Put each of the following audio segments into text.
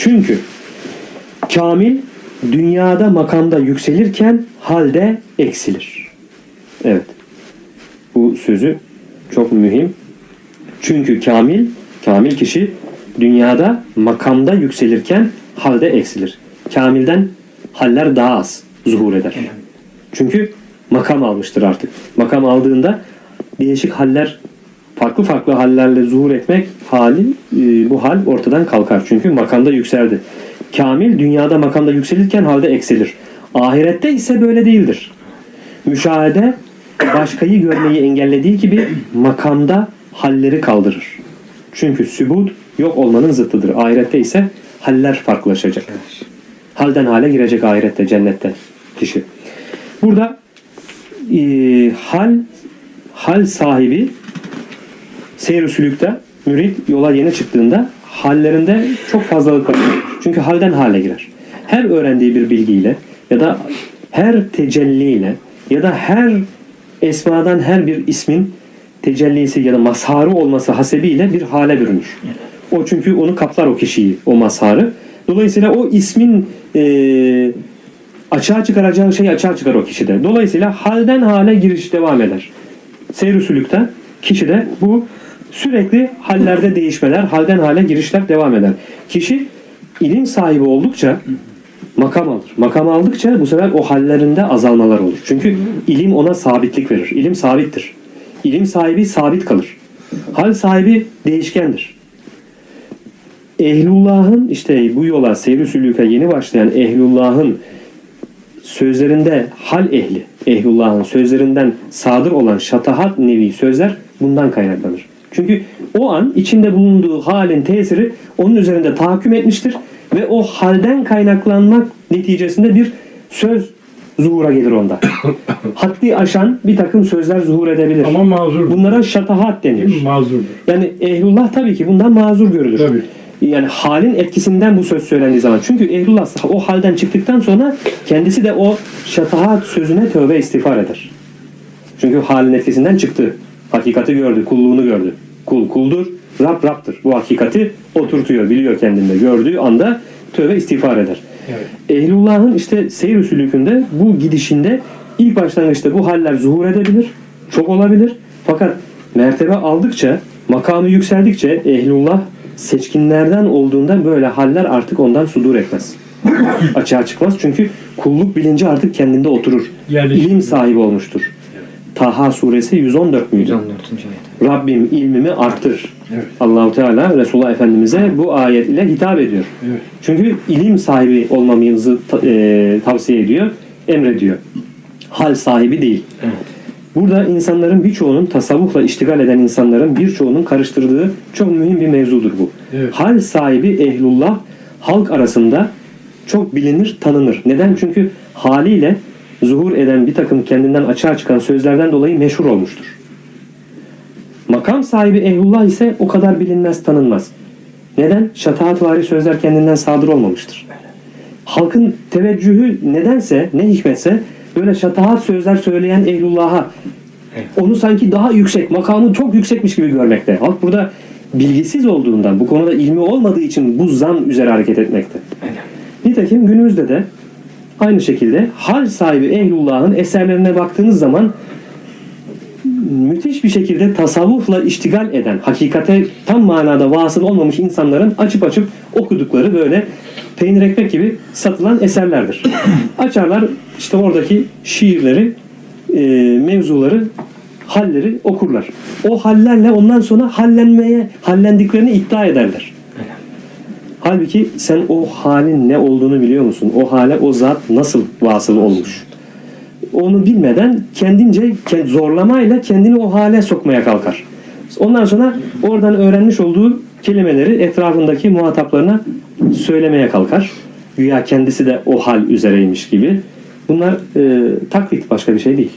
Çünkü kamil dünyada makamda yükselirken halde eksilir. Evet. Bu sözü çok mühim. Çünkü kamil, kamil kişi dünyada makamda yükselirken halde eksilir. Kamilden haller daha az zuhur eder. Çünkü makam almıştır artık. Makam aldığında değişik haller farklı farklı hallerle zuhur etmek hali e, bu hal ortadan kalkar. Çünkü makamda yükseldi. Kamil dünyada makamda yükselirken halde eksilir. Ahirette ise böyle değildir. Müşahede başkayı görmeyi engellediği gibi makamda halleri kaldırır. Çünkü sübut yok olmanın zıttıdır. Ahirette ise haller farklılaşacak. Halden hale girecek ahirette, cennette kişi. Burada e, hal hal sahibi seyir sülükte mürit yola yeni çıktığında hallerinde çok fazlalık var. Çünkü halden hale girer. Her öğrendiği bir bilgiyle ya da her tecelliyle ya da her esmadan her bir ismin tecellisi ya da mazharı olması hasebiyle bir hale bürünür. O çünkü onu kaplar o kişiyi, o mazharı. Dolayısıyla o ismin e, açığa çıkaracağı şey açığa çıkar o kişide. Dolayısıyla halden hale giriş devam eder. Seyr-i sülükte kişide bu sürekli hallerde değişmeler, halden hale girişler devam eder. Kişi ilim sahibi oldukça makam alır. Makam aldıkça bu sefer o hallerinde azalmalar olur. Çünkü ilim ona sabitlik verir. İlim sabittir. İlim sahibi sabit kalır. Hal sahibi değişkendir. Ehlullah'ın işte bu yola seyri sülüke yeni başlayan ehlullah'ın sözlerinde hal ehli, ehlullah'ın sözlerinden sadır olan şatahat nevi sözler bundan kaynaklanır. Çünkü o an içinde bulunduğu halin tesiri onun üzerinde tahakküm etmiştir ve o halden kaynaklanmak neticesinde bir söz zuhura gelir onda. Haddi aşan bir takım sözler zuhur edebilir. Ama mazur. Bunlara şatahat denir. Mazurdur. Yani ehlullah tabii ki bundan mazur görülür. Tabii. Yani halin etkisinden bu söz söylendiği zaman. Çünkü ehlullah o halden çıktıktan sonra kendisi de o şatahat sözüne tövbe istiğfar eder. Çünkü halin etkisinden çıktı. Hakikati gördü, kulluğunu gördü. Kul kuldur, Rab Rab'tır. Bu hakikati oturtuyor, biliyor kendinde. Gördüğü anda tövbe istiğfar eder. Evet. Ehlullah'ın işte seyr usulükünde bu gidişinde ilk başlangıçta bu haller zuhur edebilir. Çok olabilir. Fakat mertebe aldıkça, makamı yükseldikçe ehlullah seçkinlerden olduğunda böyle haller artık ondan sudur etmez. Açığa çıkmaz. Çünkü kulluk bilinci artık kendinde oturur. Yerleşik. İlim sahibi olmuştur. Taha suresi 114 müydü? 114. ayet. Rabbim ilmimi arttır. Evet. Allahu Teala Resulullah Efendimiz'e bu ayet ile hitap ediyor. Evet. Çünkü ilim sahibi olmamızı e, tavsiye ediyor, emrediyor. Hal sahibi değil. Evet. Burada insanların birçoğunun tasavvufla iştigal eden insanların birçoğunun karıştırdığı çok mühim bir mevzudur bu. Evet. Hal sahibi ehlullah halk arasında çok bilinir, tanınır. Neden? Çünkü haliyle zuhur eden bir takım kendinden açığa çıkan sözlerden dolayı meşhur olmuştur. Makam sahibi ehlullah ise o kadar bilinmez, tanınmaz. Neden? Şataatvari sözler kendinden sadır olmamıştır. Halkın teveccühü nedense, ne hikmetse böyle şataat sözler söyleyen ehlullah'a onu sanki daha yüksek, makamı çok yüksekmiş gibi görmekte. Halk burada bilgisiz olduğundan, bu konuda ilmi olmadığı için bu zan üzere hareket etmekte. Nitekim günümüzde de aynı şekilde hal sahibi ehlullah'ın eserlerine baktığınız zaman müthiş bir şekilde tasavvufla iştigal eden, hakikate tam manada vasıl olmamış insanların açıp açıp okudukları böyle peynir ekmek gibi satılan eserlerdir. Açarlar işte oradaki şiirleri, e, mevzuları, halleri okurlar. O hallerle ondan sonra hallenmeye, hallendiklerini iddia ederler. Halbuki sen o halin ne olduğunu biliyor musun? O hale o zat nasıl vasıl olmuş? Onu bilmeden kendince kend- zorlamayla kendini o hale sokmaya kalkar. Ondan sonra oradan öğrenmiş olduğu kelimeleri etrafındaki muhataplarına söylemeye kalkar. Güya kendisi de o hal üzereymiş gibi. Bunlar e, taklit başka bir şey değil.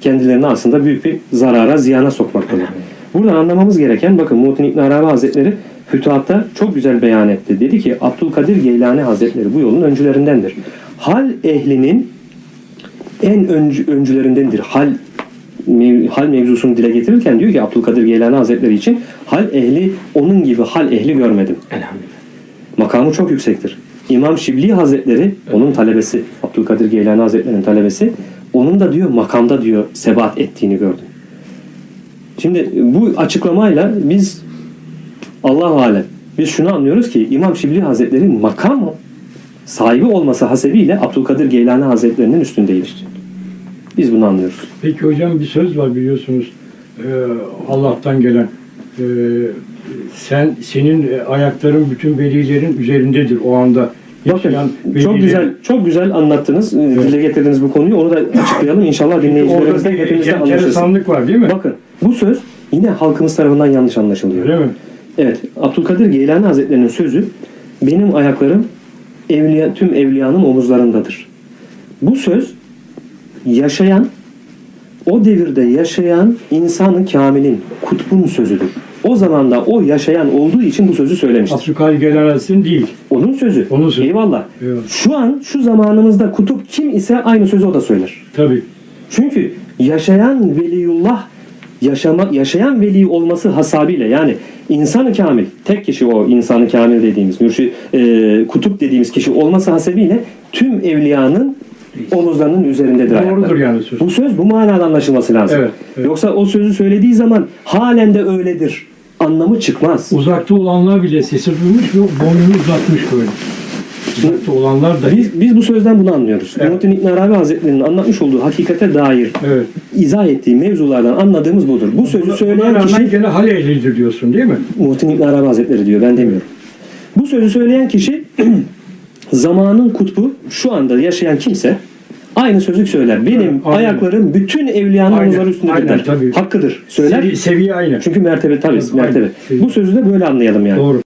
Kendilerini aslında büyük bir zarara, ziyana sokmaktadır. Buradan anlamamız gereken bakın Muhittin İbn Arabi Hazretleri Fütuhat'ta çok güzel beyan etti. Dedi ki Abdülkadir Geylani Hazretleri bu yolun öncülerindendir. Hal ehlinin en öncü, öncülerindendir. Hal mev- hal mevzusunu dile getirirken diyor ki Abdülkadir Geylani Hazretleri için hal ehli onun gibi hal ehli görmedim. Elhamdülillah. makamı çok yüksektir. İmam Şibli Hazretleri, onun talebesi, Abdülkadir Geylani Hazretleri'nin talebesi, onun da diyor makamda diyor sebat ettiğini gördüm. Şimdi bu açıklamayla biz Allah alem biz şunu anlıyoruz ki İmam Şibli Hazretleri makam sahibi olması hasebiyle Abdülkadir Geylani Hazretlerinin üstündeymiş. Biz bunu anlıyoruz. Peki hocam bir söz var biliyorsunuz Ee, Allah'tan gelen. Ee, sen senin e, ayakların bütün velilerin üzerindedir o anda. Bakın çok güzel çok güzel anlattınız. Ee, Dile getirdiniz bu konuyu. Onu da açıklayalım. İnşallah dinleyicilerimiz Orada de bir hepimiz de anlaşılsın. var değil mi? Bakın bu söz yine halkımız tarafından yanlış anlaşılıyor. Öyle mi? Evet, Abdülkadir Geylani Hazretleri'nin sözü benim ayaklarım evliya, tüm evliyanın omuzlarındadır. Bu söz yaşayan o devirde yaşayan insanı kamilin, kutbun sözüdür. O zaman da o yaşayan olduğu için bu sözü söylemiştir. Abdülkadir Gelenaz'ın değil. Onun sözü. Onun sözü. Eyvallah. Eyvallah. Şu an şu zamanımızda kutup kim ise aynı sözü o da söyler. Tabii. Çünkü yaşayan veliyullah yaşama, yaşayan veli olması hasabıyla yani insanı kamil tek kişi o insanı kamil dediğimiz mürşi, e, kutup dediğimiz kişi olması hasebiyle tüm evliyanın omuzlarının üzerindedir Doğrudur ayakları. yani söz. Bu söz bu manada anlaşılması lazım. Evet, evet. Yoksa o sözü söylediği zaman halen de öyledir anlamı çıkmaz. Uzakta olanlar bile sesi duymuş ve boynunu uzatmış böyle. Uzakta olanlar da Biz, biz bu sözden bunu anlıyoruz. Evet. Muhittin İbn Arabi Hazretleri'nin anlatmış olduğu hakikate dair evet. izah ettiği mevzulardan anladığımız budur. Bu sözü Buna- söyleyen buna kişi gene hal ehlidir diyorsun değil mi? Muhittin İbn Arabi Hazretleri diyor ben demiyorum. Bu sözü söyleyen kişi zamanın kutbu şu anda yaşayan kimse aynı sözü söyler. Benim Evet, aynen. ayaklarım bütün evliyanın omuzları üstündedir aynen, der. tabii. Hakkıdır. Söyler. Sevi- seviye aynı. Çünkü mertebe tabii Aynen. mertebe. Aynen. Bu sözü de böyle anlayalım yani. Doğru.